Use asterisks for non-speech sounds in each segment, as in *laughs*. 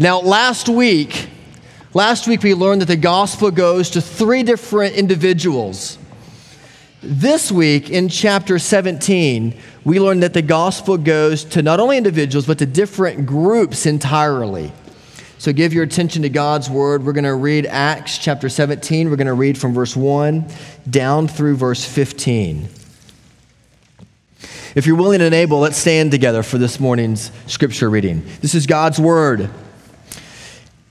Now, last week, last week we learned that the gospel goes to three different individuals. This week in chapter 17, we learned that the gospel goes to not only individuals, but to different groups entirely. So give your attention to God's word. We're going to read Acts chapter 17. We're going to read from verse 1 down through verse 15. If you're willing and able, let's stand together for this morning's scripture reading. This is God's word.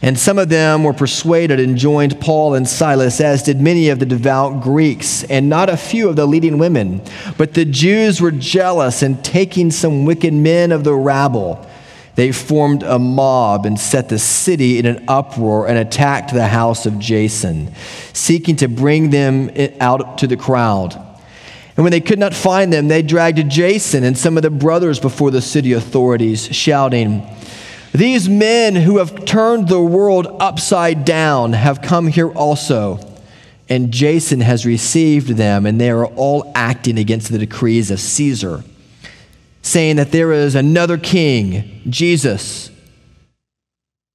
And some of them were persuaded and joined Paul and Silas, as did many of the devout Greeks, and not a few of the leading women. But the Jews were jealous, and taking some wicked men of the rabble, they formed a mob and set the city in an uproar and attacked the house of Jason, seeking to bring them out to the crowd. And when they could not find them, they dragged Jason and some of the brothers before the city authorities, shouting, these men who have turned the world upside down have come here also. And Jason has received them, and they are all acting against the decrees of Caesar, saying that there is another king, Jesus.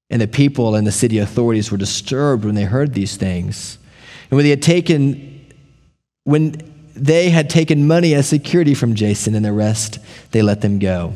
And the people and the city authorities were disturbed when they heard these things. And when they had taken, when they had taken money as security from Jason and the rest, they let them go.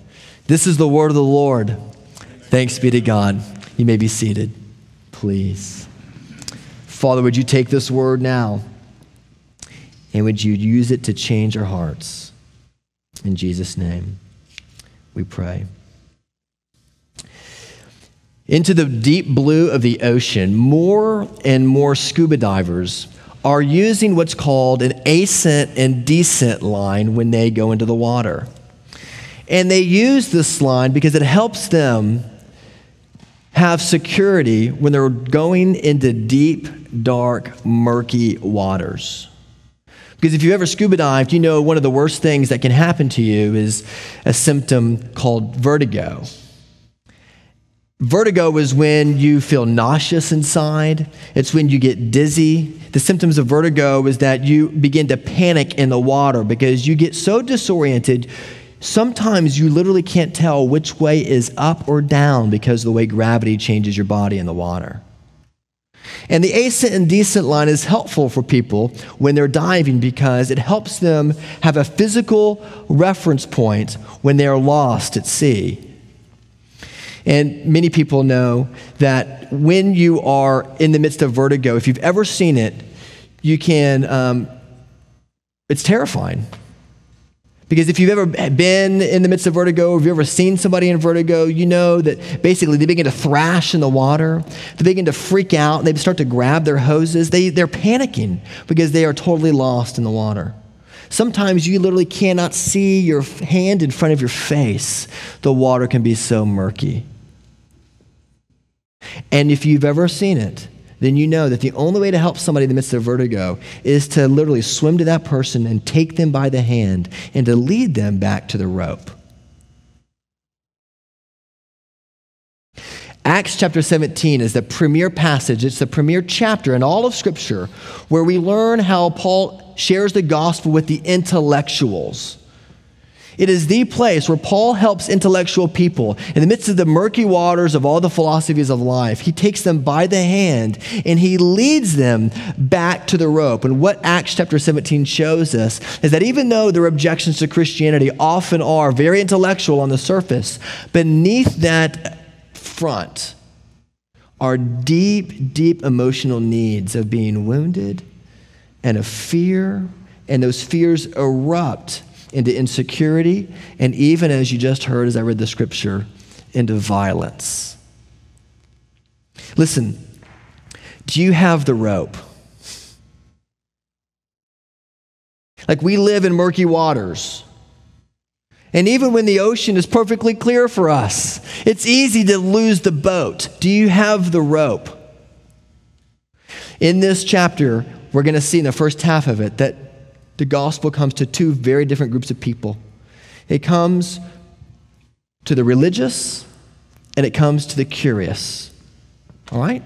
This is the word of the Lord. Thanks be to God. You may be seated, please. Father, would you take this word now and would you use it to change our hearts? In Jesus' name, we pray. Into the deep blue of the ocean, more and more scuba divers are using what's called an ascent and descent line when they go into the water. And they use this line because it helps them have security when they're going into deep, dark, murky waters. Because if you've ever scuba dived, you know one of the worst things that can happen to you is a symptom called vertigo. Vertigo is when you feel nauseous inside. It's when you get dizzy. The symptoms of vertigo is that you begin to panic in the water because you get so disoriented, sometimes you literally can't tell which way is up or down because of the way gravity changes your body in the water. And the ascent and descent line is helpful for people when they're diving because it helps them have a physical reference point when they are lost at sea. And many people know that when you are in the midst of vertigo, if you've ever seen it, you can, um, it's terrifying. Because if you've ever been in the midst of vertigo, or if you've ever seen somebody in vertigo, you know that basically they begin to thrash in the water. They begin to freak out. They start to grab their hoses. They, they're panicking because they are totally lost in the water. Sometimes you literally cannot see your hand in front of your face. The water can be so murky. And if you've ever seen it, then you know that the only way to help somebody in the midst of vertigo is to literally swim to that person and take them by the hand and to lead them back to the rope. Acts chapter 17 is the premier passage, it's the premier chapter in all of Scripture where we learn how Paul shares the gospel with the intellectuals. It is the place where Paul helps intellectual people in the midst of the murky waters of all the philosophies of life. He takes them by the hand and he leads them back to the rope. And what Acts chapter 17 shows us is that even though their objections to Christianity often are very intellectual on the surface, beneath that front are deep, deep emotional needs of being wounded and of fear, and those fears erupt into insecurity, and even as you just heard as I read the scripture, into violence. Listen, do you have the rope? Like we live in murky waters. And even when the ocean is perfectly clear for us, it's easy to lose the boat. Do you have the rope? In this chapter, we're going to see in the first half of it that the gospel comes to two very different groups of people. It comes to the religious and it comes to the curious. All right?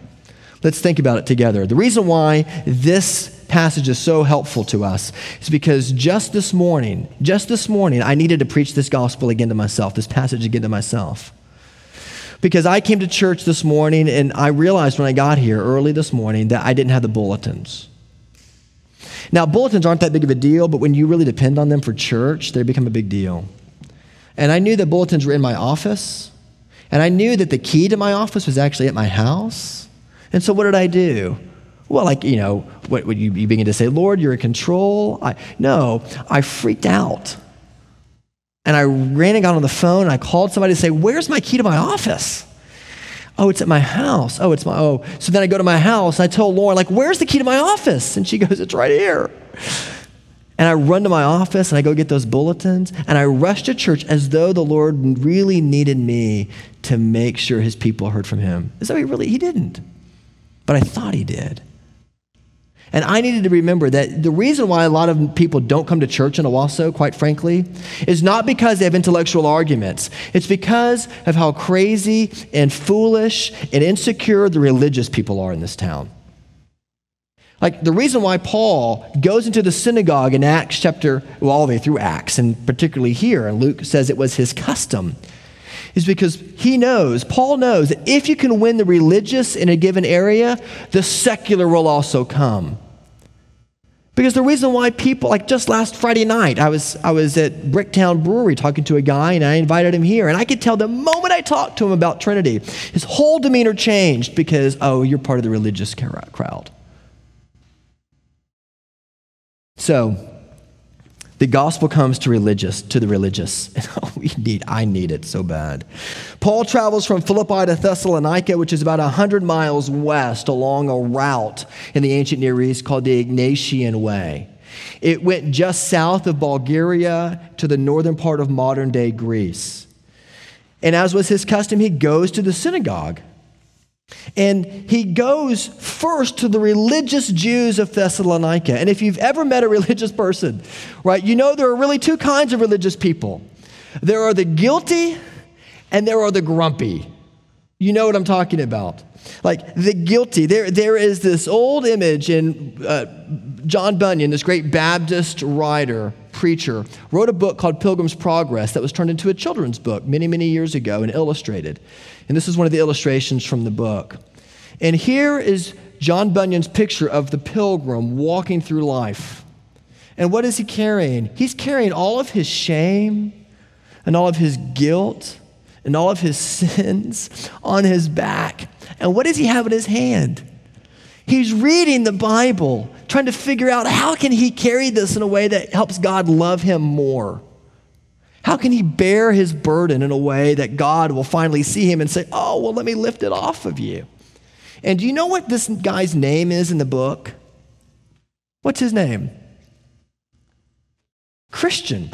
Let's think about it together. The reason why this passage is so helpful to us is because just this morning, just this morning, I needed to preach this gospel again to myself, this passage again to myself. Because I came to church this morning and I realized when I got here early this morning that I didn't have the bulletins. Now, bulletins aren't that big of a deal, but when you really depend on them for church, they become a big deal. And I knew that bulletins were in my office, and I knew that the key to my office was actually at my house. And so, what did I do? Well, like, you know, what, what you, you begin to say, Lord, you're in control. I, no, I freaked out. And I ran and got on the phone and I called somebody to say, Where's my key to my office? Oh, it's at my house. Oh, it's my, oh. So then I go to my house and I tell Lauren, like, where's the key to my office? And she *laughs* goes, it's right here. And I run to my office and I go get those bulletins and I rush to church as though the Lord really needed me to make sure his people heard from him. As though he really, he didn't. But I thought he did. And I needed to remember that the reason why a lot of people don't come to church in Owasso, quite frankly, is not because they have intellectual arguments. It's because of how crazy and foolish and insecure the religious people are in this town. Like the reason why Paul goes into the synagogue in Acts chapter, well, all the way through Acts, and particularly here, and Luke says it was his custom, is because he knows, Paul knows, that if you can win the religious in a given area, the secular will also come. Because the reason why people, like just last Friday night, I was, I was at Bricktown Brewery talking to a guy and I invited him here. And I could tell the moment I talked to him about Trinity, his whole demeanor changed because, oh, you're part of the religious crowd. So, the gospel comes to religious, to the religious. *laughs* we need, I need it so bad. Paul travels from Philippi to Thessalonica, which is about 100 miles west along a route in the ancient Near East called the Egnatian Way. It went just south of Bulgaria to the northern part of modern day Greece. And as was his custom, he goes to the synagogue and he goes first to the religious Jews of Thessalonica. And if you've ever met a *laughs* religious person, right, you know there are really two kinds of religious people there are the guilty and there are the grumpy. You know what I'm talking about. Like the guilty. There, there is this old image in uh, John Bunyan, this great Baptist writer, preacher, wrote a book called Pilgrim's Progress that was turned into a children's book many, many years ago and illustrated. And this is one of the illustrations from the book. And here is John Bunyan's picture of the pilgrim walking through life. And what is he carrying? He's carrying all of his shame and all of his guilt and all of his *laughs* sins on his back. And what does he have in his hand? He's reading the Bible, trying to figure out how can he carry this in a way that helps God love him more. How can he bear his burden in a way that God will finally see him and say, Oh, well, let me lift it off of you? And do you know what this guy's name is in the book? What's his name? Christian.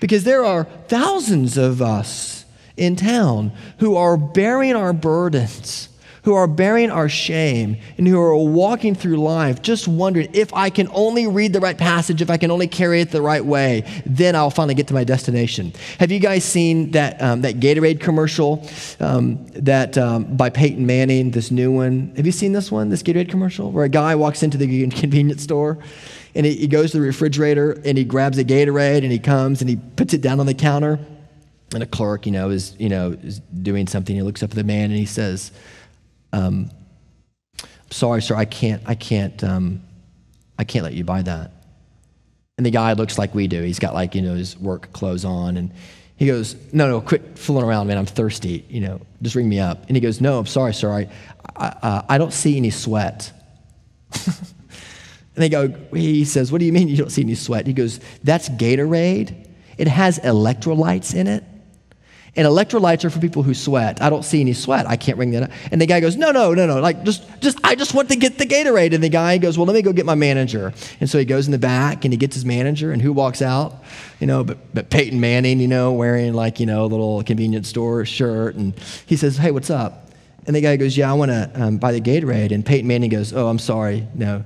Because there are thousands of us in town who are bearing our burdens who are bearing our shame and who are walking through life just wondering if I can only read the right passage, if I can only carry it the right way, then I'll finally get to my destination. Have you guys seen that, um, that Gatorade commercial um, that um, by Peyton Manning, this new one? Have you seen this one, this Gatorade commercial, where a guy walks into the convenience store and he, goes to the refrigerator and he grabs a Gatorade and he comes and he puts it down on the counter and a clerk, you know, is, you know, is doing something. He looks up at the man and he says, um, sorry, sir, I can't, I can't, um, I can't let you buy that. And the guy looks like we do. He's got like, you know, his work clothes on. And he goes, no, no, quit fooling around, man. I'm thirsty. You know, just ring me up. And he goes, no, I'm sorry, sir. I, I, uh, I don't see any sweat. *laughs* and they go, he says, what do you mean you don't see any sweat? He goes, that's Gatorade. It has electrolytes in it. And electrolytes are for people who sweat. I don't see any sweat. I can't ring that up. And the guy goes, No, no, no, no. Like, just, just, I just want to get the Gatorade. And the guy goes, Well, let me go get my manager. And so he goes in the back and he gets his manager. And who walks out? You know, but, but Peyton Manning, you know, wearing like, you know, a little convenience store shirt. And he says, Hey, what's up? And the guy goes, Yeah, I want to um, buy the Gatorade. And Peyton Manning goes, Oh, I'm sorry. No.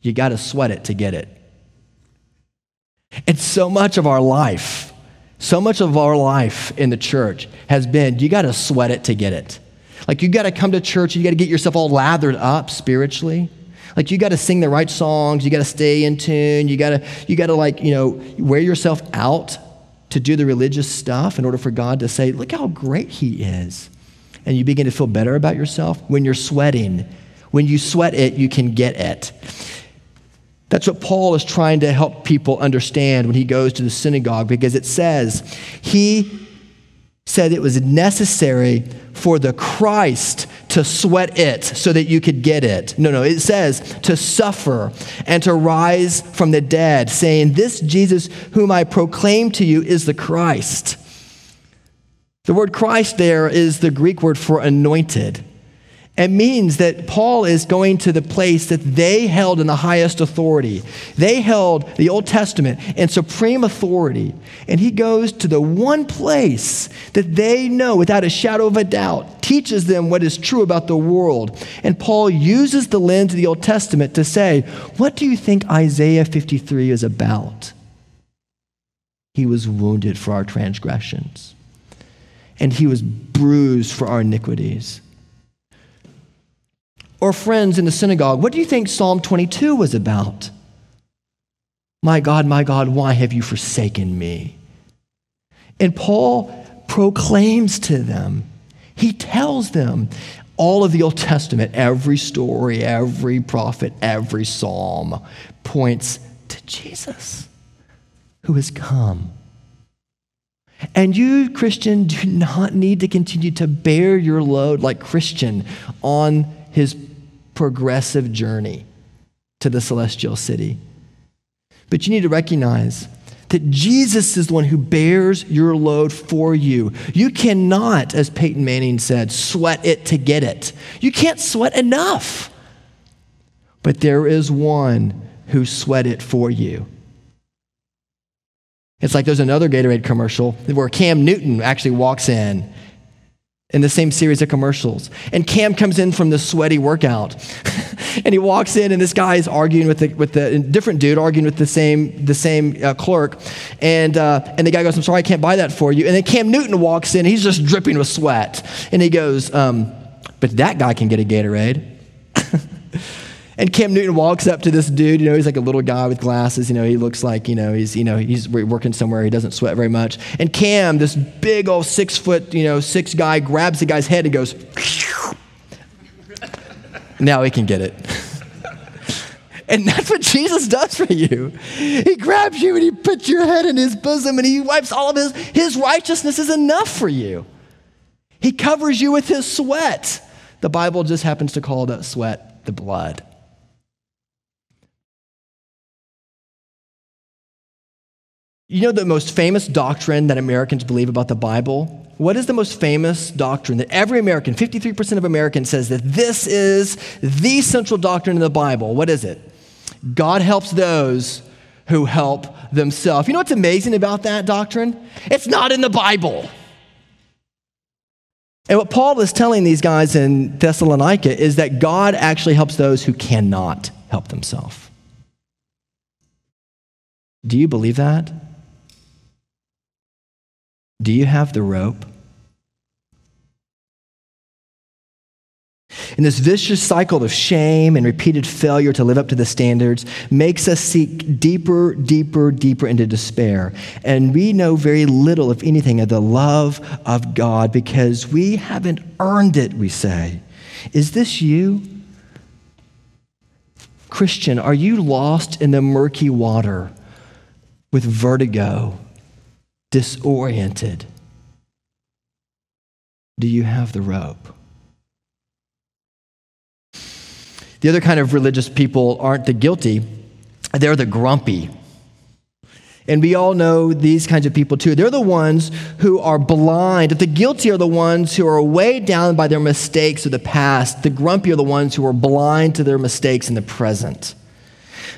You got to sweat it to get it. And so much of our life, so much of our life in the church has been you got to sweat it to get it. Like you got to come to church, you got to get yourself all lathered up spiritually. Like you got to sing the right songs, you got to stay in tune, you got to you got to like, you know, wear yourself out to do the religious stuff in order for God to say, "Look how great he is." And you begin to feel better about yourself when you're sweating. When you sweat it, you can get it. That's what Paul is trying to help people understand when he goes to the synagogue because it says he said it was necessary for the Christ to sweat it so that you could get it. No, no, it says to suffer and to rise from the dead, saying, This Jesus whom I proclaim to you is the Christ. The word Christ there is the Greek word for anointed. It means that Paul is going to the place that they held in the highest authority. They held the Old Testament in supreme authority. And he goes to the one place that they know without a shadow of a doubt, teaches them what is true about the world. And Paul uses the lens of the Old Testament to say, What do you think Isaiah 53 is about? He was wounded for our transgressions, and he was bruised for our iniquities or friends in the synagogue, what do you think Psalm 22 was about? My God, my God, why have you forsaken me? And Paul proclaims to them, he tells them all of the Old Testament, every story, every prophet, every psalm points to Jesus who has come. And you, Christian, do not need to continue to bear your load like Christian on his progressive journey to the celestial city. But you need to recognize that Jesus is the one who bears your load for you. You cannot, as Peyton Manning said, sweat it to get it. You can't sweat enough. But there is one who sweat it for you. It's like there's another Gatorade commercial where Cam Newton actually walks in in the same series of commercials. And Cam comes in from the sweaty workout. *laughs* and he walks in, and this guy is arguing with the, with the different dude, arguing with the same, the same uh, clerk. And, uh, and the guy goes, I'm sorry, I can't buy that for you. And then Cam Newton walks in, he's just dripping with sweat. And he goes, um, But that guy can get a Gatorade. *laughs* And Cam Newton walks up to this dude. You know, he's like a little guy with glasses. You know, he looks like you know he's you know he's working somewhere. He doesn't sweat very much. And Cam, this big old six foot you know six guy, grabs the guy's head and goes. *laughs* now he can get it. *laughs* and that's what Jesus does for you. He grabs you and he puts your head in his bosom and he wipes all of his his righteousness is enough for you. He covers you with his sweat. The Bible just happens to call that sweat the blood. You know the most famous doctrine that Americans believe about the Bible? What is the most famous doctrine that every American, 53% of Americans, says that this is the central doctrine in the Bible? What is it? God helps those who help themselves. You know what's amazing about that doctrine? It's not in the Bible. And what Paul is telling these guys in Thessalonica is that God actually helps those who cannot help themselves. Do you believe that? Do you have the rope? And this vicious cycle of shame and repeated failure to live up to the standards makes us seek deeper, deeper, deeper into despair. And we know very little, if anything, of the love of God because we haven't earned it, we say. Is this you? Christian, are you lost in the murky water with vertigo, disoriented? Do you have the rope? The other kind of religious people aren't the guilty, they're the grumpy. And we all know these kinds of people too. They're the ones who are blind. The guilty are the ones who are weighed down by their mistakes of the past. The grumpy are the ones who are blind to their mistakes in the present.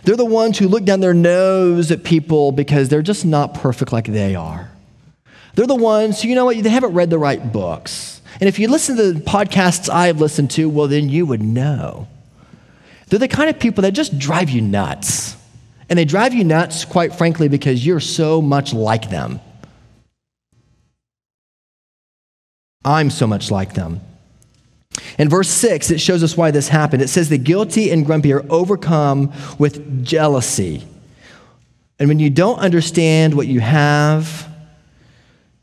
They're the ones who look down their nose at people because they're just not perfect like they are. They're the ones who, you know what, they haven't read the right books. And if you listen to the podcasts I've listened to, well, then you would know. They're the kind of people that just drive you nuts. And they drive you nuts, quite frankly, because you're so much like them. I'm so much like them. In verse 6, it shows us why this happened. It says, The guilty and grumpy are overcome with jealousy. And when you don't understand what you have,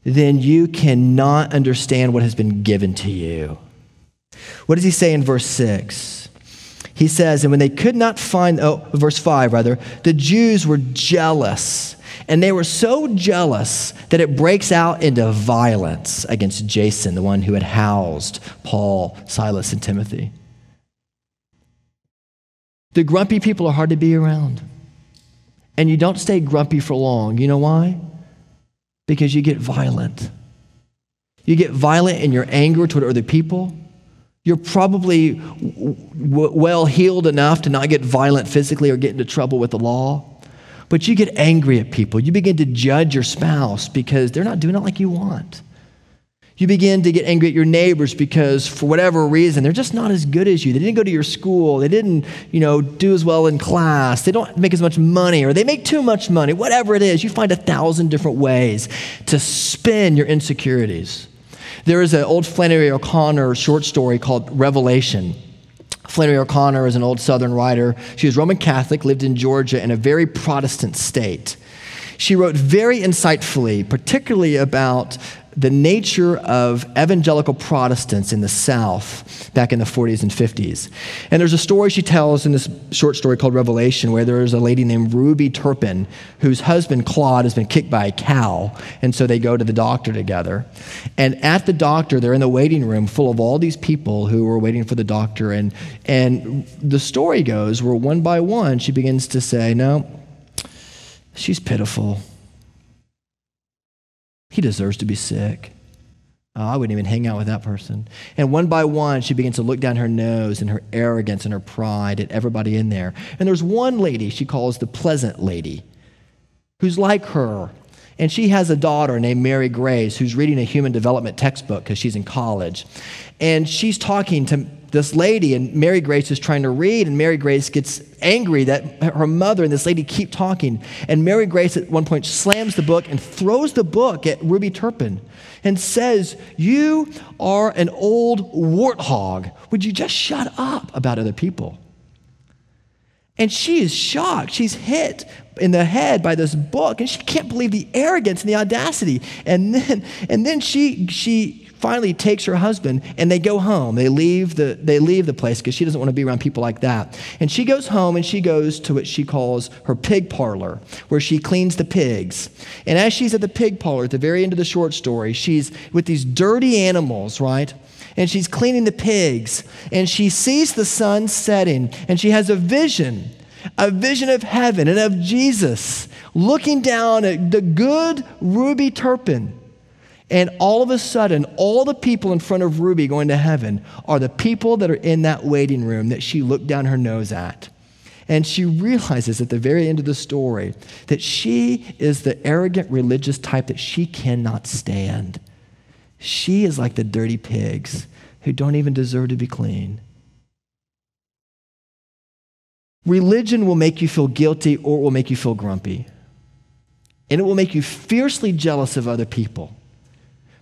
then you cannot understand what has been given to you. What does he say in verse 6? he says, and when they could not find, oh, verse 5 rather, the Jews were jealous. And they were so jealous that it breaks out into violence against Jason, the one who had housed Paul, Silas, and Timothy. The grumpy people are hard to be around. And you don't stay grumpy for long. You know why? Because you get violent. You get violent in your anger toward other people. You're probably w- well heeled enough to not get violent physically or get into trouble with the law. But you get angry at people. You begin to judge your spouse because they're not doing it like you want. You begin to get angry at your neighbors because for whatever reason they're just not as good as you. They didn't go to your school. They didn't, you know, do as well in class. They don't make as much money or they make too much money. Whatever it is, you find a thousand different ways to spin your insecurities. There is an old Flannery O'Connor short story called Revelation. Flannery O'Connor is an old Southern writer. She was Roman Catholic, lived in Georgia in a very Protestant state. She wrote very insightfully, particularly about the nature of evangelical Protestants in the South back in the 40s and 50s. And there's a story she tells in this short story called Revelation where there's a lady named Ruby Turpin whose husband Claude has been kicked by a cow. And so they go to the doctor together. And at the doctor, they're in the waiting room full of all these people who are waiting for the doctor. And, and the story goes where one by one she begins to say, No, she's pitiful. He deserves to be sick. Oh, I wouldn't even hang out with that person. And one by one, she begins to look down her nose and her arrogance and her pride at everybody in there. And there's one lady she calls the pleasant lady who's like her. And she has a daughter named Mary Grace who's reading a human development textbook because she's in college. And she's talking to this lady, and Mary Grace is trying to read, and Mary Grace gets angry that her mother and this lady keep talking. And Mary Grace at one point slams the book and throws the book at Ruby Turpin and says, You are an old warthog. Would you just shut up about other people? And she is shocked. She's hit in the head by this book, and she can't believe the arrogance and the audacity. And then, and then she, she finally takes her husband and they go home. They leave the, they leave the place because she doesn't want to be around people like that. And she goes home and she goes to what she calls her pig parlor, where she cleans the pigs. And as she's at the pig parlor, at the very end of the short story, she's with these dirty animals, right? And she's cleaning the pigs. And she sees the sun setting and she has a vision a vision of heaven and of Jesus looking down at the good Ruby Turpin and all of a sudden, all the people in front of Ruby going to heaven are the people that are in that waiting room that she looked down her nose at. And she realizes at the very end of the story that she is the arrogant religious type that she cannot stand. She is like the dirty pigs who don't even deserve to be clean. Religion will make you feel guilty or it will make you feel grumpy. And it will make you fiercely jealous of other people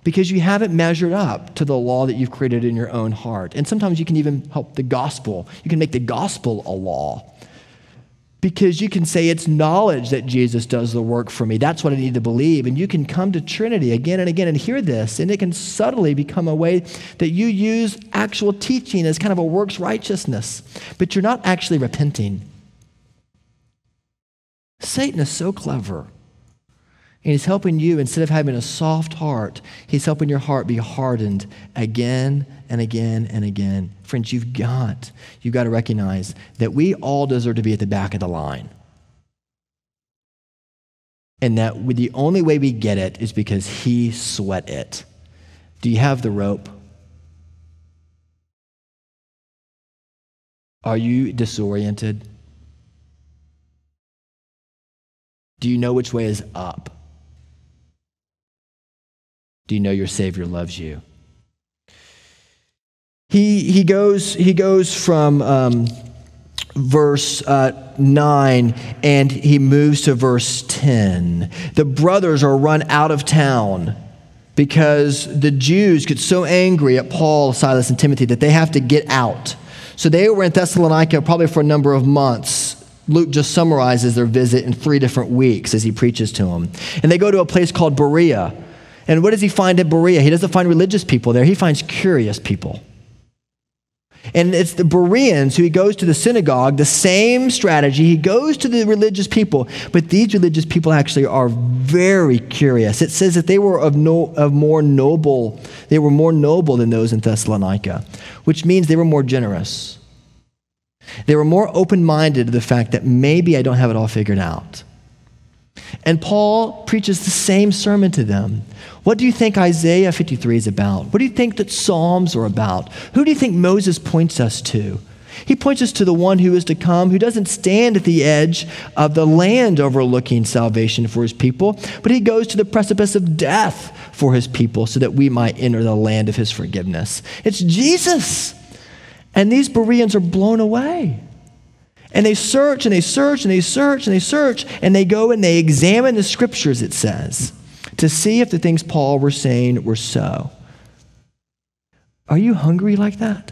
because you haven't measured up to the law that you've created in your own heart. And sometimes you can even help the gospel. You can make the gospel a law because you can say it's knowledge that Jesus does the work for me. That's what I need to believe. And you can come to Trinity again and again and hear this, and it can subtly become a way that you use actual teaching as kind of a works righteousness, but you're not actually repenting. Satan is so clever. And he's helping you, instead of having a soft heart, he's helping your heart be hardened again and again and again. Friends, you've got, you've got to recognize that we all deserve to be at the back of the line. And that the only way we get it is because he sweat it. Do you have the rope? Are you disoriented? Do you know which way is up? Do you know your Savior loves you? He, he, goes, he goes from um, verse uh, 9 and he moves to verse 10. The brothers are run out of town because the Jews get so angry at Paul, Silas, and Timothy that they have to get out. So they were in Thessalonica probably for a number of months. Luke just summarizes their visit in three different weeks as he preaches to them. And they go to a place called Berea. And what does he find at Berea? He doesn't find religious people there, he finds curious people. And it's the Bereans who he goes to the synagogue, the same strategy. He goes to the religious people, but these religious people actually are very curious. It says that they were of, no, of more noble, they were more noble than those in Thessalonica, which means they were more generous. They were more open minded to the fact that maybe I don't have it all figured out. And Paul preaches the same sermon to them. What do you think Isaiah 53 is about? What do you think that Psalms are about? Who do you think Moses points us to? He points us to the one who is to come, who doesn't stand at the edge of the land overlooking salvation for his people, but he goes to the precipice of death for his people so that we might enter the land of his forgiveness. It's Jesus. And these Bereans are blown away. And they search and they search and they search and they search and they go and they examine the scriptures, it says, to see if the things Paul were saying were so. Are you hungry like that?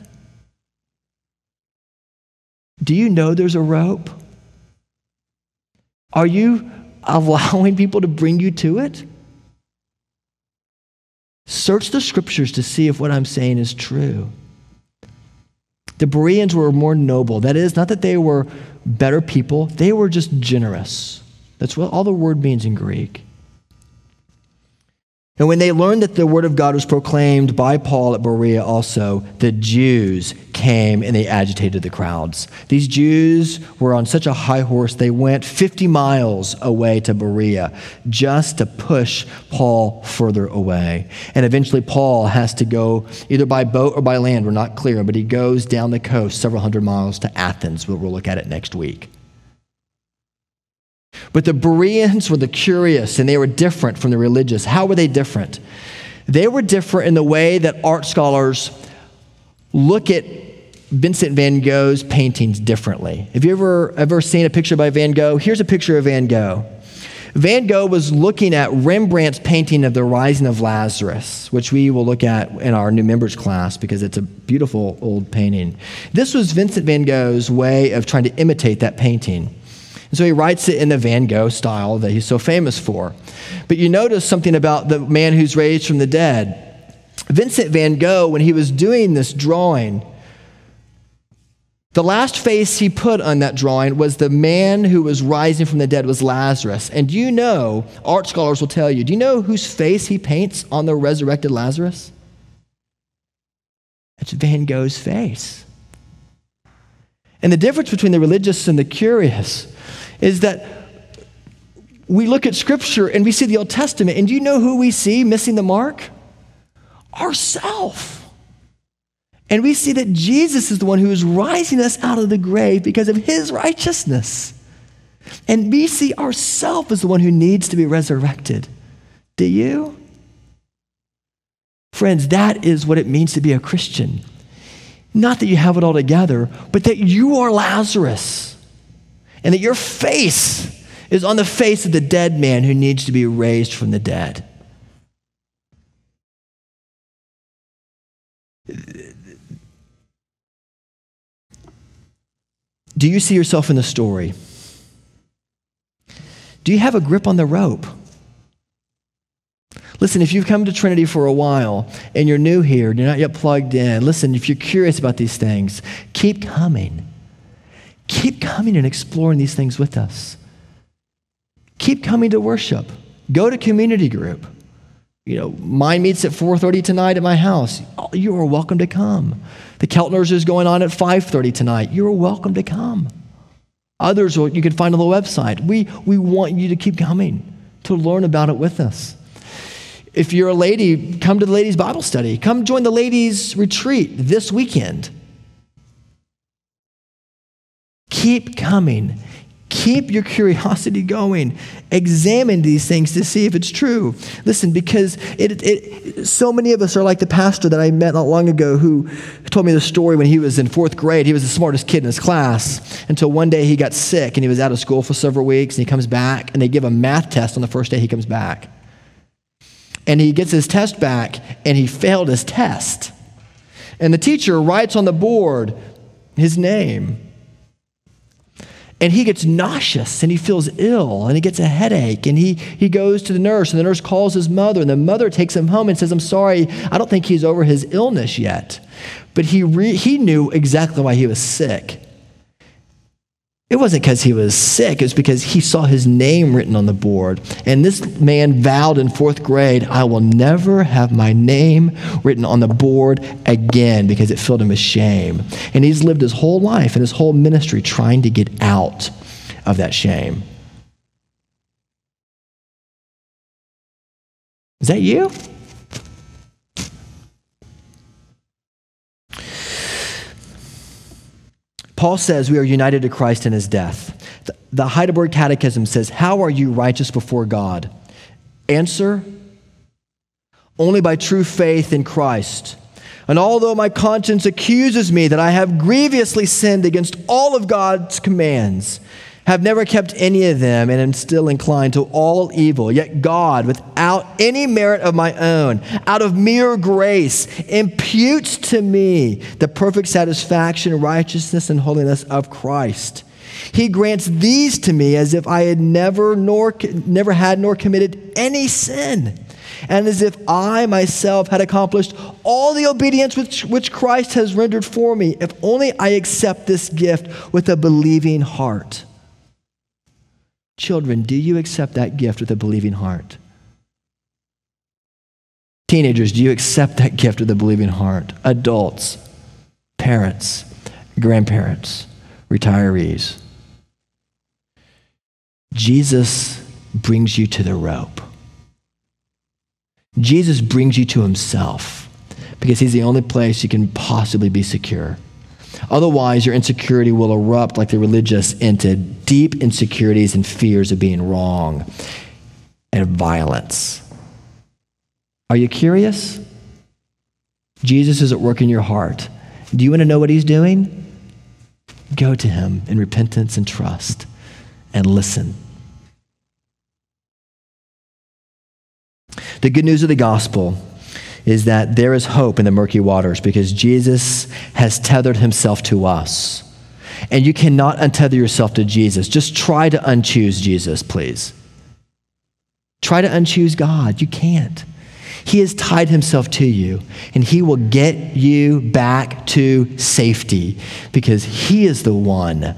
Do you know there's a rope? Are you allowing people to bring you to it? Search the scriptures to see if what I'm saying is true. The Bereans were more noble. That is, not that they were better people, they were just generous. That's what all the word means in Greek. And when they learned that the word of God was proclaimed by Paul at Berea also, the Jews came and they agitated the crowds. These Jews were on such a high horse, they went 50 miles away to Berea just to push Paul further away. And eventually, Paul has to go either by boat or by land, we're not clear, but he goes down the coast several hundred miles to Athens. but We'll look at it next week. But the Bereans were the curious and they were different from the religious. How were they different? They were different in the way that art scholars look at Vincent van Gogh's paintings differently. Have you ever, ever seen a picture by Van Gogh? Here's a picture of Van Gogh. Van Gogh was looking at Rembrandt's painting of the Rising of Lazarus, which we will look at in our new members class because it's a beautiful old painting. This was Vincent van Gogh's way of trying to imitate that painting. And so he writes it in the Van Gogh style that he's so famous for. But you notice something about the man who's raised from the dead. Vincent van Gogh, when he was doing this drawing, the last face he put on that drawing was the man who was rising from the dead was Lazarus. And do you know, art scholars will tell you, do you know whose face he paints on the resurrected Lazarus? It's Van Gogh's face. And the difference between the religious and the curious is that we look at Scripture and we see the Old Testament, and do you know who we see missing the mark? Ourself. And we see that Jesus is the one who is rising us out of the grave because of his righteousness. And we see ourselves as the one who needs to be resurrected. Do you? Friends, that is what it means to be a Christian. Not that you have it all together, but that you are Lazarus and that your face is on the face of the dead man who needs to be raised from the dead. Do you see yourself in the story? Do you have a grip on the rope? Listen, if you've come to Trinity for a while and you're new here, and you're not yet plugged in, listen, if you're curious about these things, keep coming. Keep coming and exploring these things with us. Keep coming to worship. Go to community group. You know, mine meets at 4:30 tonight at my house. You are welcome to come. The Keltners is going on at 5:30 tonight. You are welcome to come. Others you can find on the website. We, we want you to keep coming to learn about it with us. If you're a lady, come to the ladies' Bible study. Come join the ladies' retreat this weekend. Keep coming. Keep your curiosity going. Examine these things to see if it's true. Listen, because it, it, so many of us are like the pastor that I met not long ago who told me the story when he was in fourth grade. He was the smartest kid in his class until one day he got sick and he was out of school for several weeks and he comes back and they give a math test on the first day he comes back. And he gets his test back and he failed his test. And the teacher writes on the board his name. And he gets nauseous and he feels ill and he gets a headache and he, he goes to the nurse and the nurse calls his mother and the mother takes him home and says, I'm sorry, I don't think he's over his illness yet. But he, re- he knew exactly why he was sick. It wasn't because he was sick, it was because he saw his name written on the board. And this man vowed in fourth grade, I will never have my name written on the board again because it filled him with shame. And he's lived his whole life and his whole ministry trying to get out of that shame. Is that you? Paul says we are united to Christ in his death. The Heidelberg Catechism says, How are you righteous before God? Answer Only by true faith in Christ. And although my conscience accuses me that I have grievously sinned against all of God's commands, have never kept any of them, and am still inclined to all evil. Yet God, without any merit of my own, out of mere grace, imputes to me the perfect satisfaction, righteousness, and holiness of Christ. He grants these to me as if I had never nor never had nor committed any sin, and as if I myself had accomplished all the obedience which, which Christ has rendered for me, if only I accept this gift with a believing heart. Children, do you accept that gift with a believing heart? Teenagers, do you accept that gift with a believing heart? Adults, parents, grandparents, retirees. Jesus brings you to the rope. Jesus brings you to himself because he's the only place you can possibly be secure. Otherwise, your insecurity will erupt like the religious into deep insecurities and fears of being wrong and violence. Are you curious? Jesus is at work in your heart. Do you want to know what he's doing? Go to him in repentance and trust and listen. The good news of the gospel is that there is hope in the murky waters because Jesus has tethered himself to us. And you cannot untether yourself to Jesus. Just try to unchoose Jesus, please. Try to unchoose God. You can't. He has tied himself to you, and he will get you back to safety because he is the one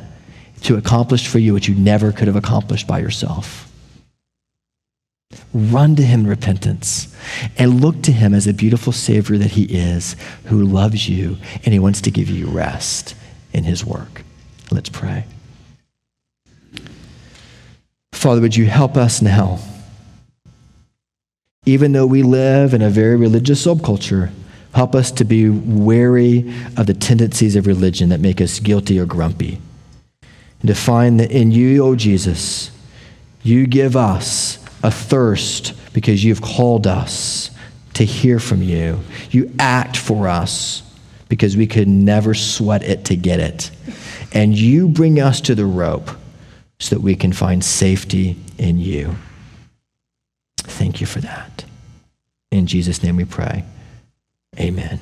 to accomplish for you what you never could have accomplished by yourself. Run to him in repentance and look to him as a beautiful Savior that he is, who loves you and he wants to give you rest in his work. Let's pray. Father, would you help us now? Even though we live in a very religious subculture, help us to be wary of the tendencies of religion that make us guilty or grumpy. And to find that in you, O oh Jesus, you give us a thirst because you've called us to hear from you. You act for us because we could never sweat it to get it. And you bring us to the rope so that we can find safety in you. Thank you for that. In Jesus' name we pray. Amen.